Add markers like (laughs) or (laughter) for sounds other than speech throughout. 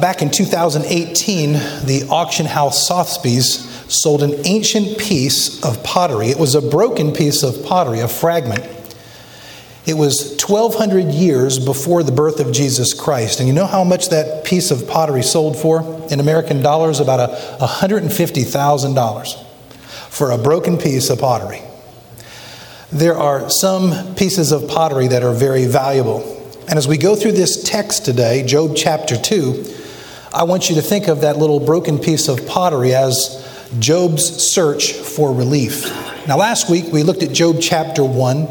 Back in 2018, the auction house Sotheby's sold an ancient piece of pottery. It was a broken piece of pottery, a fragment. It was 1,200 years before the birth of Jesus Christ. And you know how much that piece of pottery sold for in American dollars? About $150,000 for a broken piece of pottery. There are some pieces of pottery that are very valuable. And as we go through this text today, Job chapter 2, I want you to think of that little broken piece of pottery as Job's search for relief. Now, last week we looked at Job chapter 1.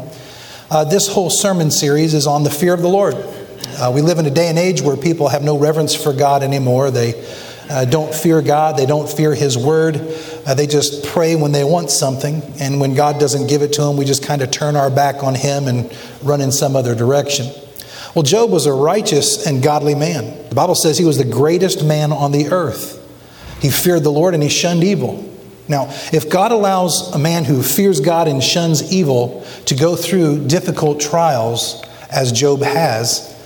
Uh, this whole sermon series is on the fear of the Lord. Uh, we live in a day and age where people have no reverence for God anymore. They uh, don't fear God, they don't fear His word. Uh, they just pray when they want something, and when God doesn't give it to them, we just kind of turn our back on Him and run in some other direction. Well, Job was a righteous and godly man. The Bible says he was the greatest man on the earth. He feared the Lord and he shunned evil. Now, if God allows a man who fears God and shuns evil to go through difficult trials, as Job has,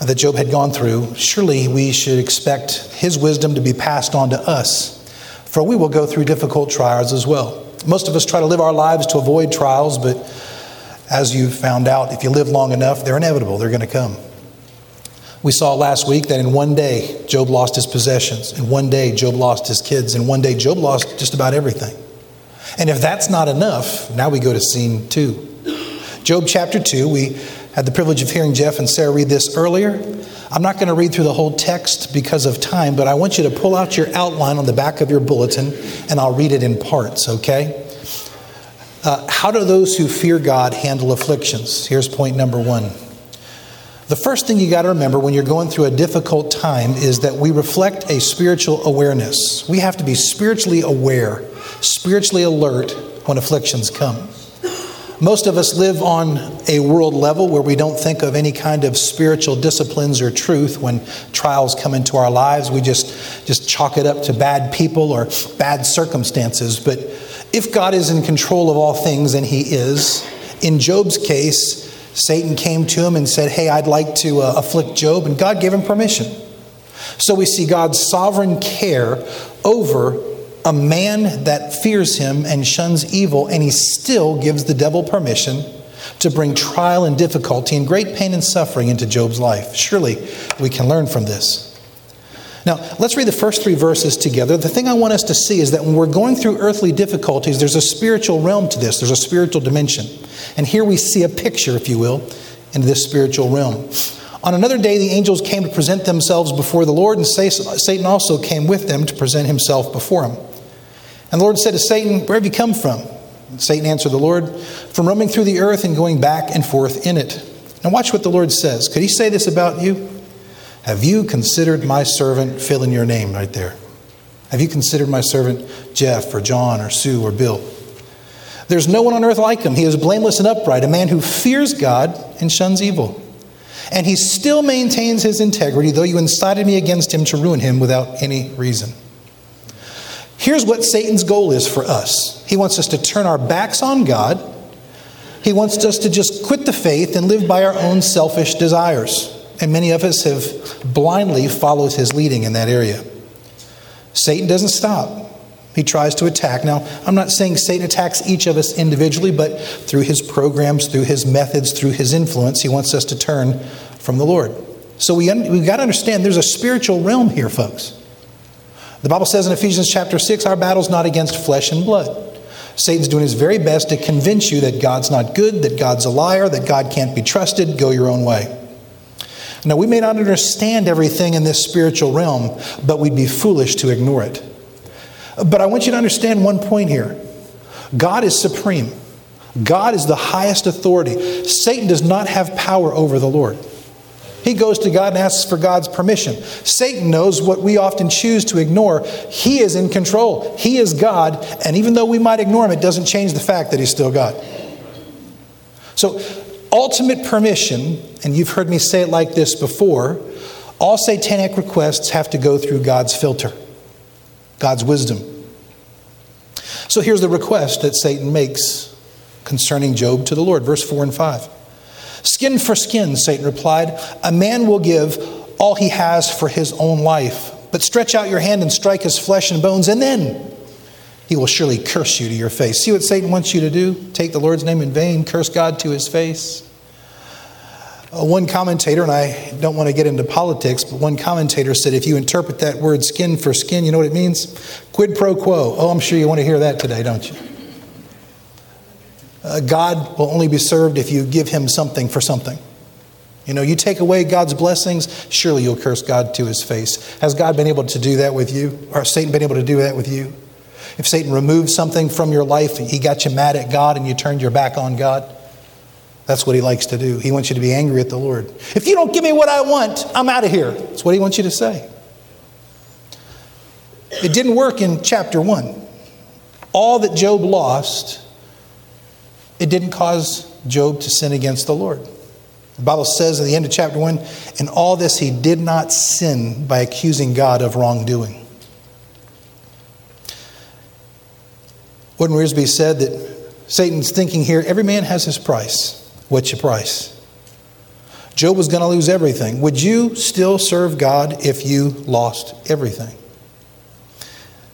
that Job had gone through, surely we should expect his wisdom to be passed on to us, for we will go through difficult trials as well. Most of us try to live our lives to avoid trials, but as you've found out, if you live long enough, they're inevitable, they're going to come. We saw last week that in one day, Job lost his possessions. In one day, Job lost his kids. In one day, Job lost just about everything. And if that's not enough, now we go to scene two. Job chapter 2, we had the privilege of hearing Jeff and Sarah read this earlier. I'm not going to read through the whole text because of time, but I want you to pull out your outline on the back of your bulletin and I'll read it in parts, okay? Uh, how do those who fear God handle afflictions? Here's point number one. The first thing you got to remember when you're going through a difficult time is that we reflect a spiritual awareness. We have to be spiritually aware, spiritually alert when afflictions come. Most of us live on a world level where we don't think of any kind of spiritual disciplines or truth when trials come into our lives. We just, just chalk it up to bad people or bad circumstances. But if God is in control of all things, and He is, in Job's case, Satan came to him and said, Hey, I'd like to uh, afflict Job, and God gave him permission. So we see God's sovereign care over a man that fears him and shuns evil, and he still gives the devil permission to bring trial and difficulty and great pain and suffering into Job's life. Surely we can learn from this. Now, let's read the first three verses together. The thing I want us to see is that when we're going through earthly difficulties, there's a spiritual realm to this, there's a spiritual dimension. And here we see a picture, if you will, into this spiritual realm. On another day, the angels came to present themselves before the Lord, and Satan also came with them to present himself before him. And the Lord said to Satan, Where have you come from? And Satan answered the Lord, From roaming through the earth and going back and forth in it. Now, watch what the Lord says. Could he say this about you? Have you considered my servant, fill in your name right there? Have you considered my servant Jeff or John or Sue or Bill? There's no one on earth like him. He is blameless and upright, a man who fears God and shuns evil. And he still maintains his integrity, though you incited me against him to ruin him without any reason. Here's what Satan's goal is for us he wants us to turn our backs on God, he wants us to just quit the faith and live by our own selfish desires. And many of us have blindly followed his leading in that area. Satan doesn't stop. He tries to attack. Now, I'm not saying Satan attacks each of us individually, but through his programs, through his methods, through his influence, he wants us to turn from the Lord. So we, we've got to understand there's a spiritual realm here, folks. The Bible says in Ephesians chapter 6, our battle's not against flesh and blood. Satan's doing his very best to convince you that God's not good, that God's a liar, that God can't be trusted, go your own way. Now, we may not understand everything in this spiritual realm, but we'd be foolish to ignore it. But I want you to understand one point here God is supreme, God is the highest authority. Satan does not have power over the Lord. He goes to God and asks for God's permission. Satan knows what we often choose to ignore. He is in control. He is God, and even though we might ignore him, it doesn't change the fact that he's still God. So, ultimate permission, and you've heard me say it like this before all satanic requests have to go through God's filter, God's wisdom. So here's the request that Satan makes concerning Job to the Lord, verse 4 and 5. Skin for skin, Satan replied. A man will give all he has for his own life. But stretch out your hand and strike his flesh and bones, and then he will surely curse you to your face. See what Satan wants you to do? Take the Lord's name in vain, curse God to his face. Uh, one commentator, and I don't want to get into politics, but one commentator said if you interpret that word skin for skin, you know what it means? Quid pro quo. Oh, I'm sure you want to hear that today, don't you? Uh, God will only be served if you give him something for something. You know, you take away God's blessings, surely you'll curse God to his face. Has God been able to do that with you? Or Satan been able to do that with you? If Satan removed something from your life, he got you mad at God and you turned your back on God. That's what he likes to do. He wants you to be angry at the Lord. If you don't give me what I want, I'm out of here. That's what he wants you to say. It didn't work in chapter 1. All that Job lost, it didn't cause Job to sin against the Lord. The Bible says at the end of chapter 1 in all this he did not sin by accusing God of wrongdoing. Warren Wiersbe said that Satan's thinking here every man has his price. What's your price? Job was going to lose everything. Would you still serve God if you lost everything?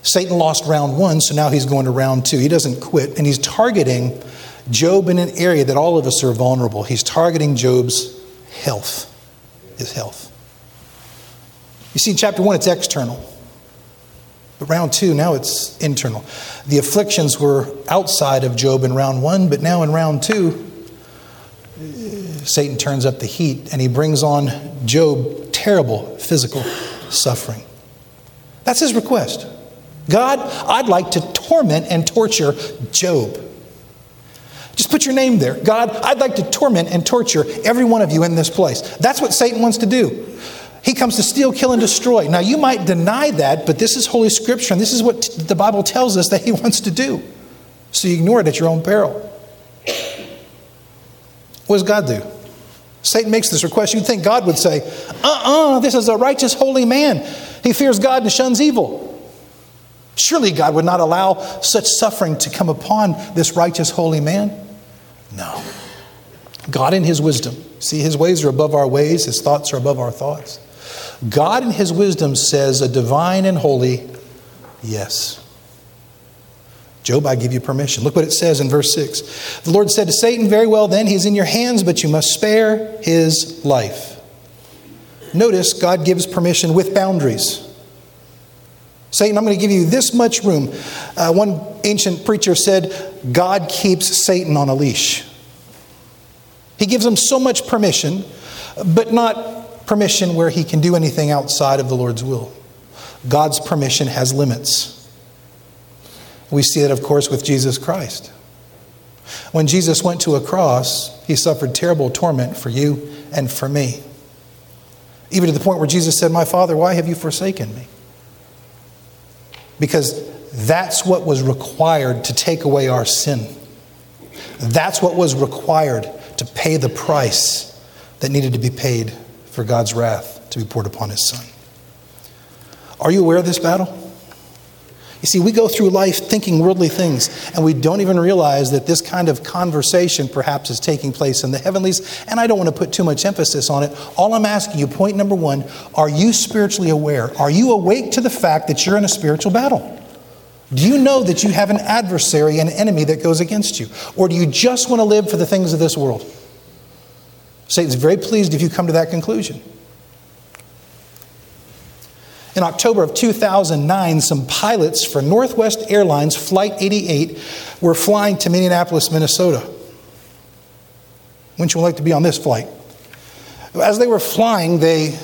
Satan lost round one, so now he's going to round two. He doesn't quit, and he's targeting Job in an area that all of us are vulnerable. He's targeting Job's health, his health. You see, in chapter one, it's external. But round two, now it's internal. The afflictions were outside of Job in round one, but now in round two, Satan turns up the heat and he brings on Job terrible physical suffering. That's his request. God, I'd like to torment and torture Job. Just put your name there. God, I'd like to torment and torture every one of you in this place. That's what Satan wants to do. He comes to steal, kill, and destroy. Now, you might deny that, but this is Holy Scripture, and this is what the Bible tells us that he (laughs) wants to do. So you ignore it at your own peril. What does God do? Satan makes this request. You'd think God would say, uh uh-uh, uh this is a righteous, holy man. He fears God and shuns evil. Surely God would not allow such suffering to come upon this righteous, holy man. No. God in his wisdom, see, his ways are above our ways, his thoughts are above our thoughts. God in his wisdom says a divine and holy yes. Job, I give you permission. Look what it says in verse 6. The Lord said to Satan, Very well, then, he's in your hands, but you must spare his life. Notice God gives permission with boundaries. Satan, I'm going to give you this much room. Uh, one ancient preacher said, God keeps Satan on a leash. He gives him so much permission, but not permission where he can do anything outside of the Lord's will. God's permission has limits. We see it, of course, with Jesus Christ. When Jesus went to a cross, he suffered terrible torment for you and for me. Even to the point where Jesus said, My Father, why have you forsaken me? Because that's what was required to take away our sin. That's what was required to pay the price that needed to be paid for God's wrath to be poured upon his son. Are you aware of this battle? You see, we go through life thinking worldly things, and we don't even realize that this kind of conversation perhaps is taking place in the heavenlies. And I don't want to put too much emphasis on it. All I'm asking you, point number one, are you spiritually aware? Are you awake to the fact that you're in a spiritual battle? Do you know that you have an adversary, an enemy that goes against you? Or do you just want to live for the things of this world? Satan's very pleased if you come to that conclusion. In October of 2009, some pilots for Northwest Airlines Flight 88 were flying to Minneapolis, Minnesota. Wouldn't you like to be on this flight? As they were flying, they,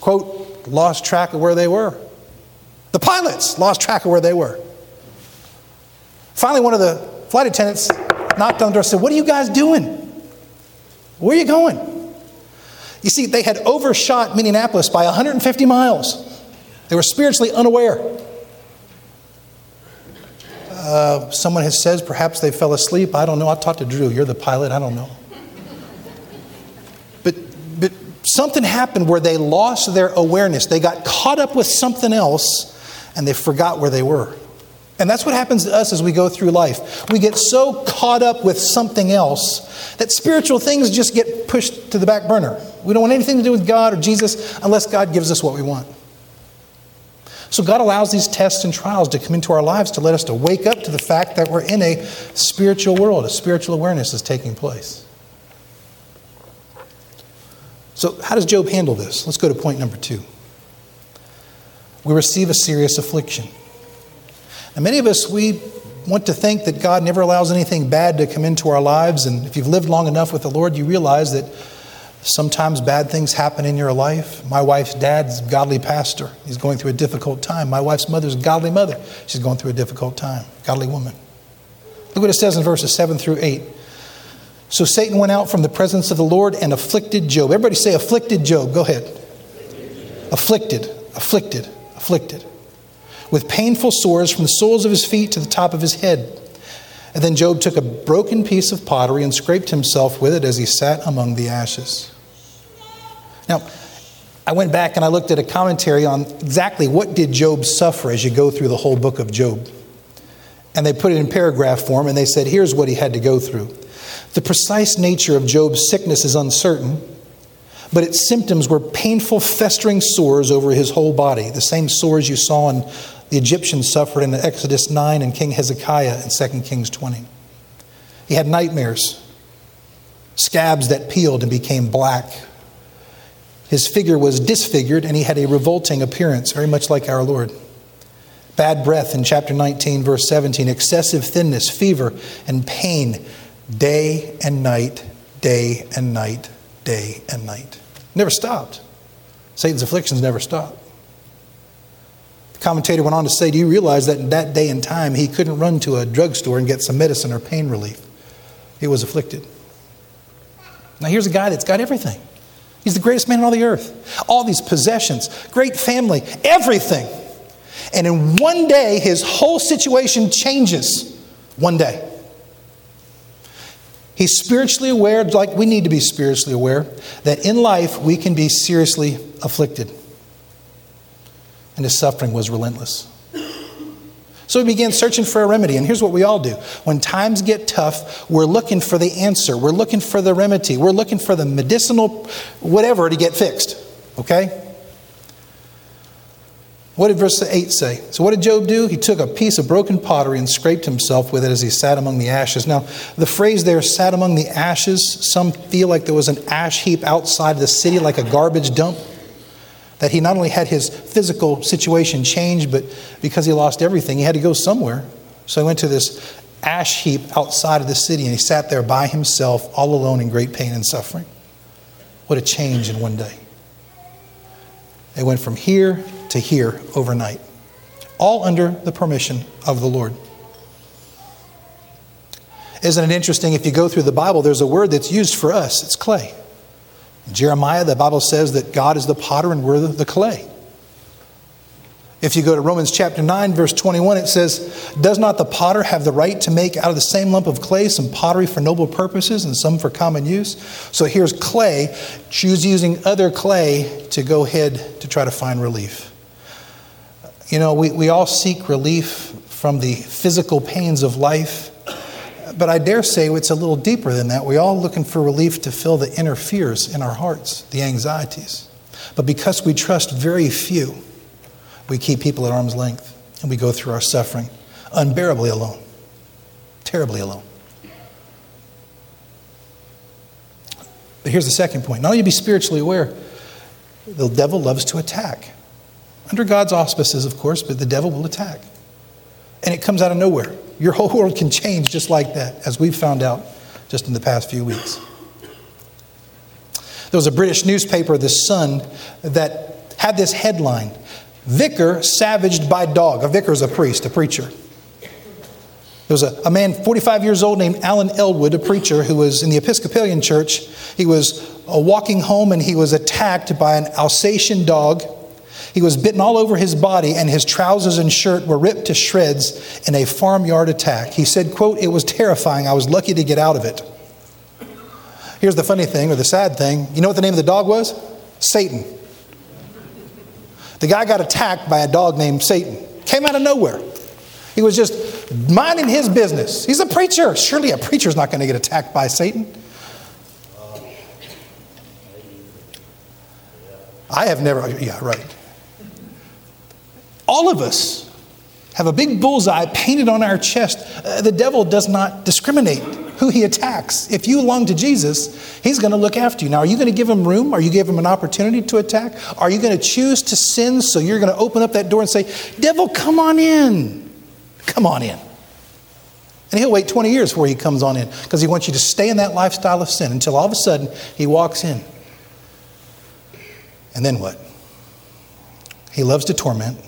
quote, lost track of where they were. The pilots lost track of where they were. Finally, one of the flight attendants knocked on the door and said, What are you guys doing? Where are you going? You see, they had overshot Minneapolis by 150 miles. They were spiritually unaware. Uh, someone has said perhaps they fell asleep. I don't know. I talked to Drew. You're the pilot. I don't know. But, but something happened where they lost their awareness. They got caught up with something else and they forgot where they were. And that's what happens to us as we go through life. We get so caught up with something else that spiritual things just get pushed to the back burner. We don't want anything to do with God or Jesus unless God gives us what we want. So God allows these tests and trials to come into our lives to let us to wake up to the fact that we're in a spiritual world, a spiritual awareness is taking place. So, how does Job handle this? Let's go to point number two. We receive a serious affliction. And many of us, we want to think that God never allows anything bad to come into our lives. And if you've lived long enough with the Lord, you realize that sometimes bad things happen in your life. My wife's dad's godly pastor. He's going through a difficult time. My wife's mother's godly mother. She's going through a difficult time. Godly woman. Look what it says in verses 7 through 8. So Satan went out from the presence of the Lord and afflicted Job. Everybody say, afflicted Job. Go ahead. Afflicted, afflicted, afflicted. With painful sores from the soles of his feet to the top of his head. And then Job took a broken piece of pottery and scraped himself with it as he sat among the ashes. Now, I went back and I looked at a commentary on exactly what did Job suffer as you go through the whole book of Job. And they put it in paragraph form and they said, here's what he had to go through. The precise nature of Job's sickness is uncertain, but its symptoms were painful, festering sores over his whole body, the same sores you saw in the Egyptians suffered in Exodus 9 and King Hezekiah in 2 Kings 20. He had nightmares, scabs that peeled and became black. His figure was disfigured and he had a revolting appearance, very much like our Lord. Bad breath in chapter 19, verse 17, excessive thinness, fever, and pain day and night, day and night, day and night. Never stopped. Satan's afflictions never stopped. Commentator went on to say, Do you realize that in that day and time he couldn't run to a drugstore and get some medicine or pain relief? He was afflicted. Now, here's a guy that's got everything. He's the greatest man on all the earth. All these possessions, great family, everything. And in one day, his whole situation changes. One day. He's spiritually aware, like we need to be spiritually aware, that in life we can be seriously afflicted and his suffering was relentless. So he began searching for a remedy. And here's what we all do when times get tough, we're looking for the answer, we're looking for the remedy, we're looking for the medicinal whatever to get fixed. Okay? What did verse 8 say? So, what did Job do? He took a piece of broken pottery and scraped himself with it as he sat among the ashes. Now, the phrase there, sat among the ashes, some feel like there was an ash heap outside the city, like a garbage dump that he not only had his physical situation changed, but because he lost everything, he had to go somewhere. So he went to this ash heap outside of the city and he sat there by himself, all alone in great pain and suffering. What a change in one day. They went from here to here overnight, all under the permission of the Lord. Isn't it interesting? If you go through the Bible, there's a word that's used for us it's clay. Jeremiah, the Bible says that God is the potter and we're the clay. If you go to Romans chapter 9, verse 21, it says, Does not the potter have the right to make out of the same lump of clay some pottery for noble purposes and some for common use? So here's clay. Choose using other clay to go ahead to try to find relief. You know, we, we all seek relief from the physical pains of life but I dare say it's a little deeper than that. We're all looking for relief to fill the inner fears in our hearts, the anxieties. But because we trust very few, we keep people at arm's length and we go through our suffering unbearably alone, terribly alone. But here's the second point not only be spiritually aware, the devil loves to attack. Under God's auspices, of course, but the devil will attack. And it comes out of nowhere. Your whole world can change just like that, as we've found out just in the past few weeks. There was a British newspaper, The Sun, that had this headline Vicar savaged by dog. A vicar is a priest, a preacher. There was a, a man, 45 years old, named Alan Elwood, a preacher who was in the Episcopalian church. He was uh, walking home and he was attacked by an Alsatian dog he was bitten all over his body, and his trousers and shirt were ripped to shreds in a farmyard attack. He said, quote, It was terrifying. I was lucky to get out of it. Here's the funny thing, or the sad thing. You know what the name of the dog was? Satan. The guy got attacked by a dog named Satan. Came out of nowhere. He was just minding his business. He's a preacher. Surely a preacher's not going to get attacked by Satan. I have never, yeah, right. All of us have a big bullseye painted on our chest. Uh, the devil does not discriminate who he attacks. If you belong to Jesus, he's going to look after you. Now, are you going to give him room? Are you give him an opportunity to attack? Are you going to choose to sin so you're going to open up that door and say, Devil, come on in? Come on in. And he'll wait 20 years before he comes on in because he wants you to stay in that lifestyle of sin until all of a sudden he walks in. And then what? He loves to torment.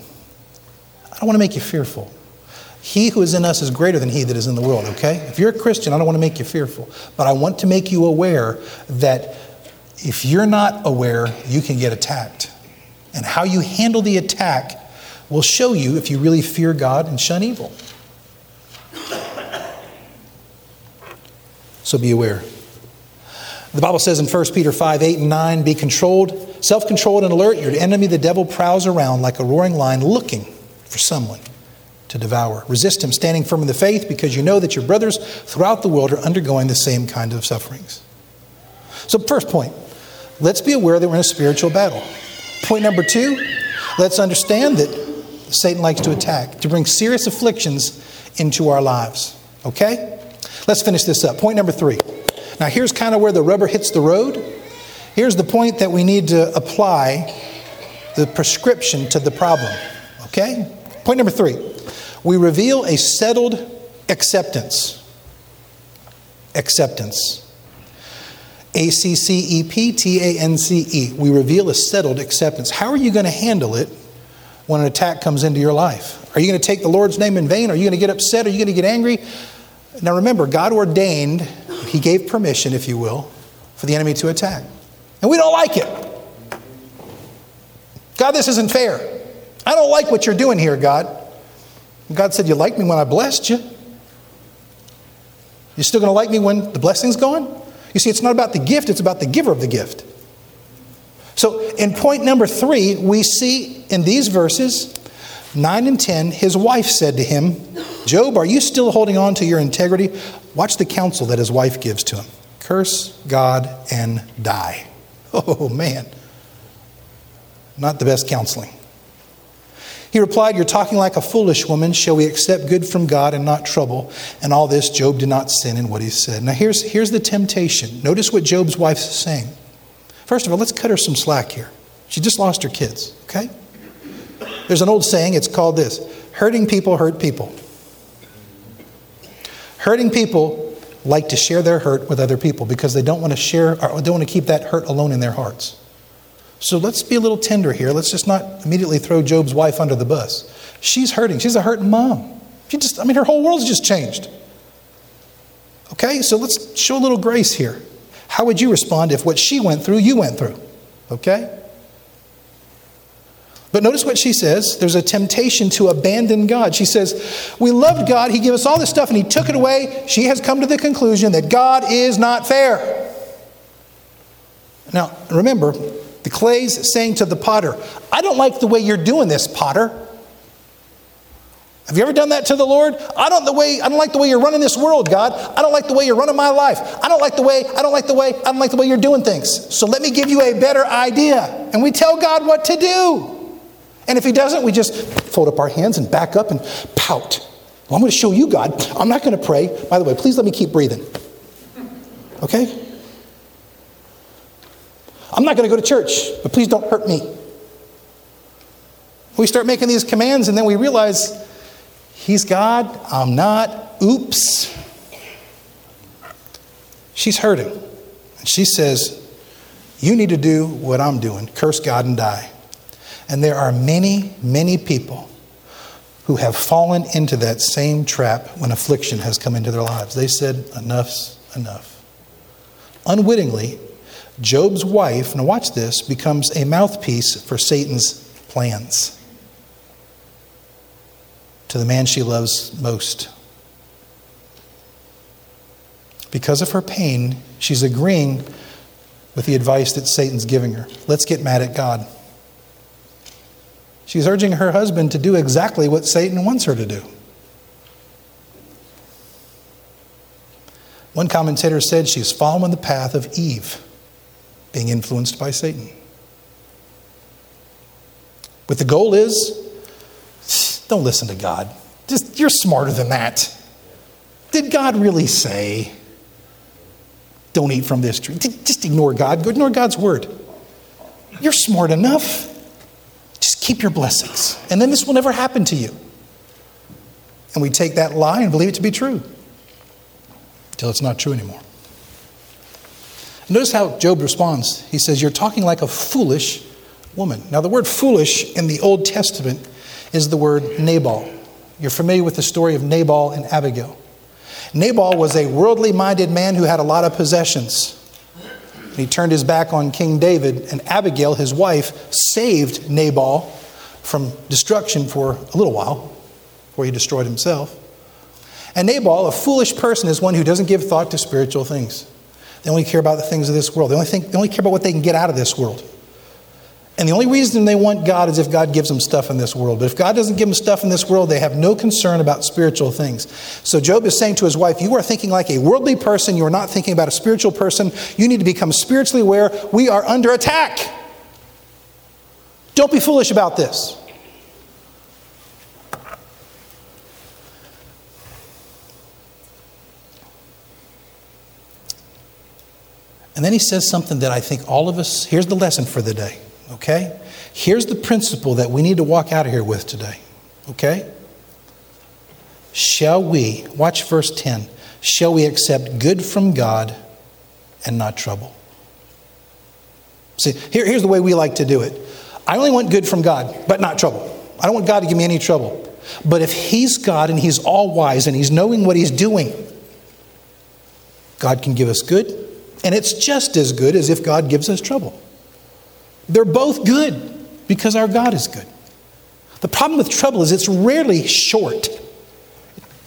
I don't want to make you fearful. He who is in us is greater than he that is in the world, okay? If you're a Christian, I don't want to make you fearful, but I want to make you aware that if you're not aware, you can get attacked. And how you handle the attack will show you if you really fear God and shun evil. So be aware. The Bible says in 1 Peter 5 8 and 9, be controlled, self controlled, and alert. Your enemy, the devil, prowls around like a roaring lion looking for someone to devour. Resist him, standing firm in the faith, because you know that your brothers throughout the world are undergoing the same kind of sufferings. So, first point, let's be aware that we're in a spiritual battle. Point number two, let's understand that Satan likes to attack, to bring serious afflictions into our lives. Okay? Let's finish this up. Point number three. Now, here's kind of where the rubber hits the road. Here's the point that we need to apply the prescription to the problem. Okay? Point number three we reveal a settled acceptance. Acceptance. A C C E P T A N C E. We reveal a settled acceptance. How are you going to handle it when an attack comes into your life? Are you going to take the Lord's name in vain? Are you going to get upset? Are you going to get angry? Now remember, God ordained, He gave permission, if you will, for the enemy to attack. And we don't like it. God, this isn't fair. I don't like what you're doing here, God. God said, You like me when I blessed you. You're still going to like me when the blessing's gone? You see, it's not about the gift, it's about the giver of the gift. So, in point number three, we see in these verses 9 and 10, his wife said to him, Job, are you still holding on to your integrity? Watch the counsel that his wife gives to him curse God and die. (laughs) Oh, man. Not the best counseling. He replied, You're talking like a foolish woman. Shall we accept good from God and not trouble? And all this, Job did not sin in what he said. Now, here's, here's the temptation. Notice what Job's wife's saying. First of all, let's cut her some slack here. She just lost her kids, okay? There's an old saying, it's called this hurting people hurt people. Hurting people like to share their hurt with other people because they don't want to share or don't want to keep that hurt alone in their hearts. So let's be a little tender here. Let's just not immediately throw Job's wife under the bus. She's hurting. She's a hurting mom. She just, I mean, her whole world's just changed. Okay, so let's show a little grace here. How would you respond if what she went through, you went through? Okay? But notice what she says. There's a temptation to abandon God. She says, We loved God. He gave us all this stuff and He took it away. She has come to the conclusion that God is not fair. Now, remember, the clay's saying to the potter, I don't like the way you're doing this, potter. Have you ever done that to the Lord? I don't the way I don't like the way you're running this world, God. I don't like the way you're running my life. I don't like the way I don't like the way I don't like the way you're doing things. So let me give you a better idea. And we tell God what to do. And if he doesn't, we just fold up our hands and back up and pout. Well, I'm going to show you, God. I'm not going to pray. By the way, please let me keep breathing. Okay? I'm not going to go to church, but please don't hurt me. We start making these commands and then we realize He's God, I'm not. Oops. She's hurting. And she says, You need to do what I'm doing curse God and die. And there are many, many people who have fallen into that same trap when affliction has come into their lives. They said, Enough's enough. Unwittingly, Job's wife, now watch this, becomes a mouthpiece for Satan's plans to the man she loves most. Because of her pain, she's agreeing with the advice that Satan's giving her. Let's get mad at God. She's urging her husband to do exactly what Satan wants her to do. One commentator said she's following the path of Eve, being influenced by Satan. But the goal is don't listen to God. Just you're smarter than that. Did God really say don't eat from this tree? Just ignore God. Ignore God's word. You're smart enough. Just keep your blessings. And then this will never happen to you. And we take that lie and believe it to be true until it's not true anymore. Notice how Job responds. He says, You're talking like a foolish woman. Now, the word foolish in the Old Testament is the word Nabal. You're familiar with the story of Nabal and Abigail. Nabal was a worldly minded man who had a lot of possessions. He turned his back on King David, and Abigail, his wife, saved Nabal from destruction for a little while before he destroyed himself. And Nabal, a foolish person, is one who doesn't give thought to spiritual things. They only care about the things of this world. They only, think, they only care about what they can get out of this world. And the only reason they want God is if God gives them stuff in this world. But if God doesn't give them stuff in this world, they have no concern about spiritual things. So Job is saying to his wife, You are thinking like a worldly person. You are not thinking about a spiritual person. You need to become spiritually aware. We are under attack. Don't be foolish about this. And then he says something that I think all of us, here's the lesson for the day, okay? Here's the principle that we need to walk out of here with today, okay? Shall we, watch verse 10, shall we accept good from God and not trouble? See, here, here's the way we like to do it I only want good from God, but not trouble. I don't want God to give me any trouble. But if He's God and He's all wise and He's knowing what He's doing, God can give us good and it's just as good as if God gives us trouble. They're both good because our God is good. The problem with trouble is it's rarely short.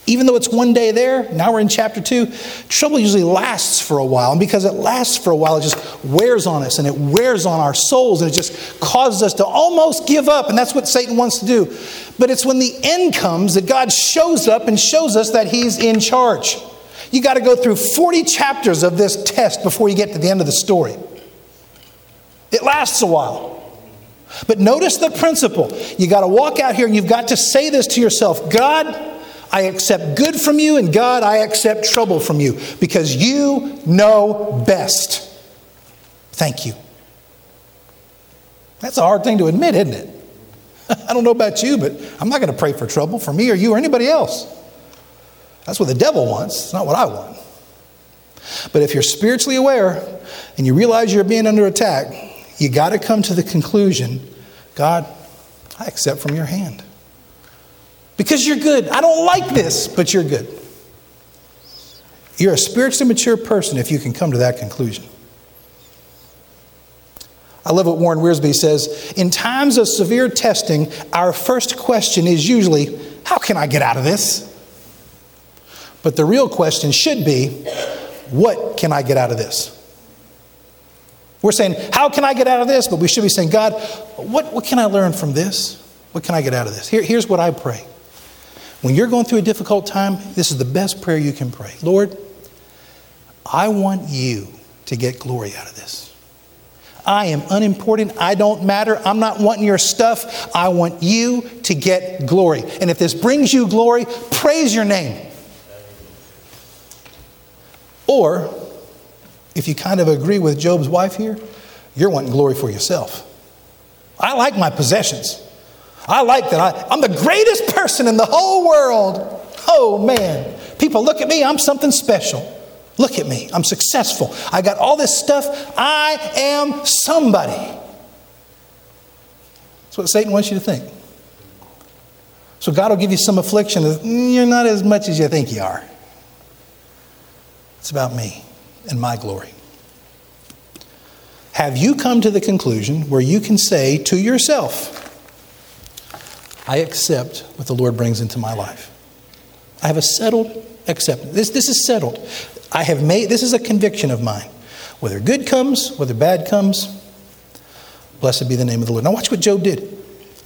Even though it's one day there, now we're in chapter two, trouble usually lasts for a while. And because it lasts for a while, it just wears on us and it wears on our souls and it just causes us to almost give up. And that's what Satan wants to do. But it's when the end comes that God shows up and shows us that He's in charge. You got to go through 40 chapters of this test before you get to the end of the story. It lasts a while. But notice the principle. You got to walk out here and you've got to say this to yourself God, I accept good from you, and God, I accept trouble from you because you know best. Thank you. That's a hard thing to admit, isn't it? (laughs) I don't know about you, but I'm not going to pray for trouble for me or you or anybody else. That's what the devil wants. It's not what I want. But if you're spiritually aware and you realize you're being under attack, you got to come to the conclusion God, I accept from your hand. Because you're good. I don't like this, but you're good. You're a spiritually mature person if you can come to that conclusion. I love what Warren Wiersbe says. In times of severe testing, our first question is usually, How can I get out of this? But the real question should be what can I get out of this? We're saying, how can I get out of this? But we should be saying, God, what, what can I learn from this? What can I get out of this? Here, here's what I pray. When you're going through a difficult time, this is the best prayer you can pray. Lord, I want you to get glory out of this. I am unimportant. I don't matter. I'm not wanting your stuff. I want you to get glory. And if this brings you glory, praise your name. Or, if you kind of agree with Job's wife here, you're wanting glory for yourself. I like my possessions. I like that I, I'm the greatest person in the whole world. Oh man, people look at me, I'm something special. Look at me, I'm successful. I got all this stuff. I am somebody. That's what Satan wants you to think. So God will give you some affliction. Mm, you're not as much as you think you are. It's about me and my glory. Have you come to the conclusion where you can say to yourself, I accept what the Lord brings into my life? I have a settled acceptance. This, this is settled. I have made, this is a conviction of mine. Whether good comes, whether bad comes, blessed be the name of the Lord. Now, watch what Job did.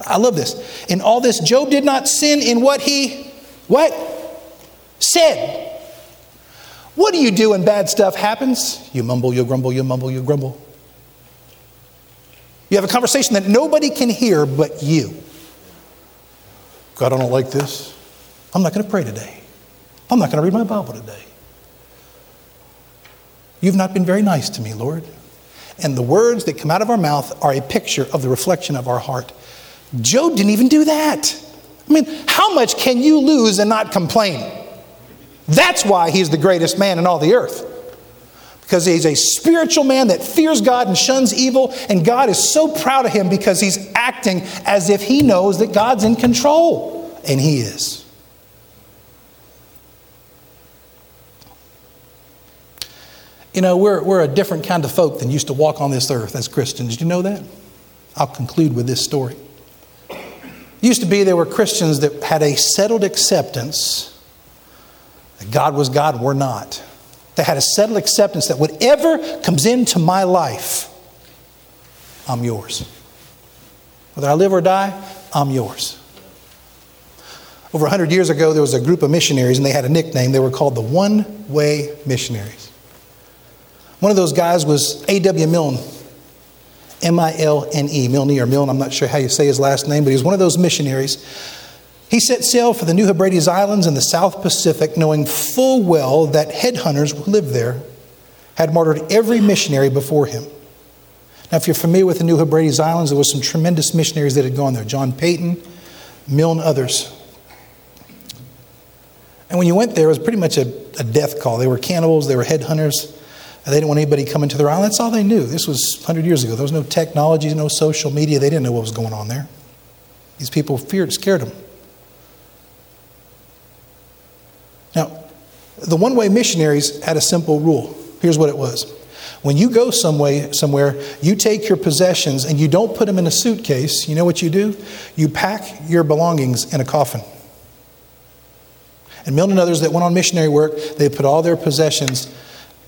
I love this. In all this, Job did not sin in what he, what? Said. What do you do when bad stuff happens? You mumble, you grumble, you mumble, you grumble. You have a conversation that nobody can hear but you. God, I don't like this. I'm not going to pray today. I'm not going to read my Bible today. You've not been very nice to me, Lord. And the words that come out of our mouth are a picture of the reflection of our heart. Job didn't even do that. I mean, how much can you lose and not complain? That's why he's the greatest man in all the earth. Because he's a spiritual man that fears God and shuns evil, and God is so proud of him because he's acting as if he knows that God's in control, and he is. You know, we're, we're a different kind of folk than used to walk on this earth as Christians. Did you know that? I'll conclude with this story. It used to be there were Christians that had a settled acceptance that God was God we're not. They had a settled acceptance that whatever comes into my life, I'm yours. Whether I live or die, I'm yours. Over 100 years ago, there was a group of missionaries, and they had a nickname. They were called the One Way Missionaries. One of those guys was A.W. Milne, M I L N E, Milne or Milne, I'm not sure how you say his last name, but he was one of those missionaries. He set sail for the New Hebrides Islands in the South Pacific, knowing full well that headhunters who lived there had martyred every missionary before him. Now, if you're familiar with the New Hebrides Islands, there were some tremendous missionaries that had gone there John Paton, Milne, others. And when you went there, it was pretty much a, a death call. They were cannibals, they were headhunters. They didn't want anybody coming to their island. That's all they knew. This was 100 years ago. There was no technology, no social media. They didn't know what was going on there. These people feared, scared them. Now, the one way missionaries had a simple rule. Here's what it was when you go some way, somewhere, you take your possessions and you don't put them in a suitcase. You know what you do? You pack your belongings in a coffin. And Milne and others that went on missionary work, they put all their possessions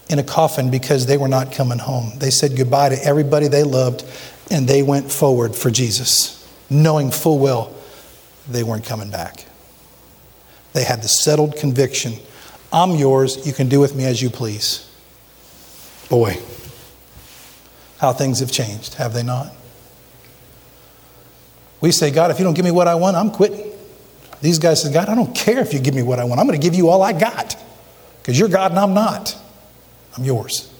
in a coffin because they were not coming home. They said goodbye to everybody they loved and they went forward for Jesus, knowing full well they weren't coming back. They had the settled conviction I'm yours, you can do with me as you please. Boy, how things have changed, have they not? We say, God, if you don't give me what I want, I'm quitting. These guys said, God, I don't care if you give me what I want. I'm going to give you all I got because you're God and I'm not. I'm yours.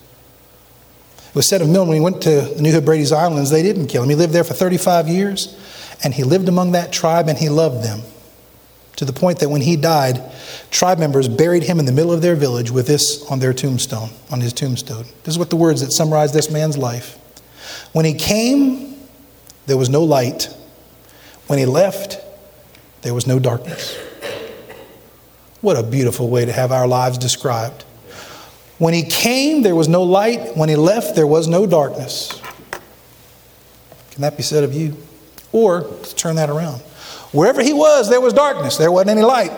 It was said of Milne when he went to the New Hebrides Islands, they didn't kill him. He lived there for 35 years, and he lived among that tribe and he loved them. To the point that when he died, tribe members buried him in the middle of their village with this on their tombstone, on his tombstone. This is what the words that summarize this man's life. When he came, there was no light. When he left, there was no darkness. What a beautiful way to have our lives described. When he came, there was no light. When he left, there was no darkness. Can that be said of you? Or let's turn that around. Wherever he was, there was darkness. There wasn't any light.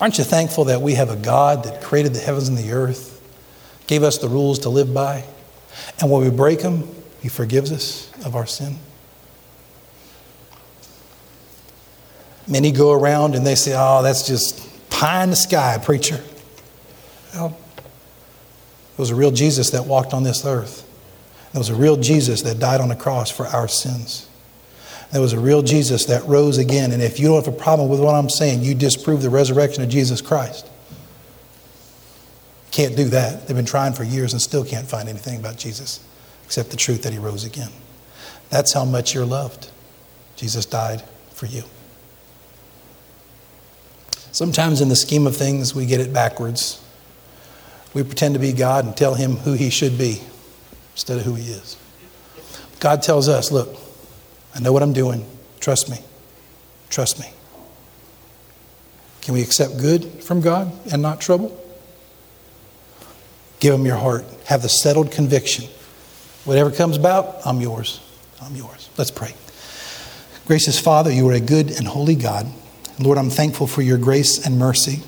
Aren't you thankful that we have a God that created the heavens and the earth, gave us the rules to live by, and when we break them, He forgives us of our sin? Many go around and they say, oh, that's just pie in the sky, preacher. Well, it was a real Jesus that walked on this earth. There was a real Jesus that died on the cross for our sins. There was a real Jesus that rose again. And if you don't have a problem with what I'm saying, you disprove the resurrection of Jesus Christ. Can't do that. They've been trying for years and still can't find anything about Jesus except the truth that he rose again. That's how much you're loved. Jesus died for you. Sometimes, in the scheme of things, we get it backwards. We pretend to be God and tell him who he should be instead of who he is. God tells us, Look, I know what I'm doing. Trust me. Trust me. Can we accept good from God and not trouble? Give him your heart. Have the settled conviction. Whatever comes about, I'm yours. I'm yours. Let's pray. Gracious Father, you are a good and holy God. Lord, I'm thankful for your grace and mercy.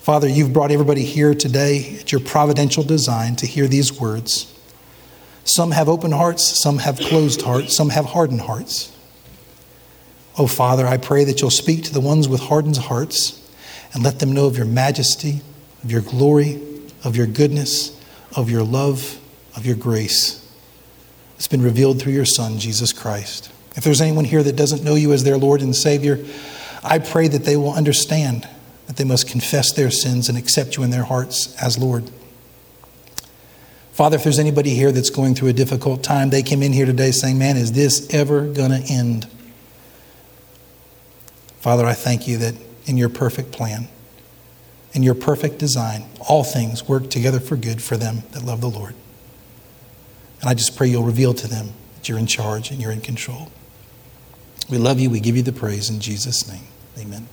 Father, you've brought everybody here today at your providential design to hear these words. Some have open hearts, some have closed hearts, some have hardened hearts. Oh, Father, I pray that you'll speak to the ones with hardened hearts and let them know of your majesty, of your glory, of your goodness, of your love, of your grace. It's been revealed through your Son, Jesus Christ. If there's anyone here that doesn't know you as their Lord and Savior, I pray that they will understand that they must confess their sins and accept you in their hearts as Lord. Father, if there's anybody here that's going through a difficult time, they came in here today saying, Man, is this ever going to end? Father, I thank you that in your perfect plan, in your perfect design, all things work together for good for them that love the Lord. And I just pray you'll reveal to them that you're in charge and you're in control. We love you. We give you the praise in Jesus' name. Amen.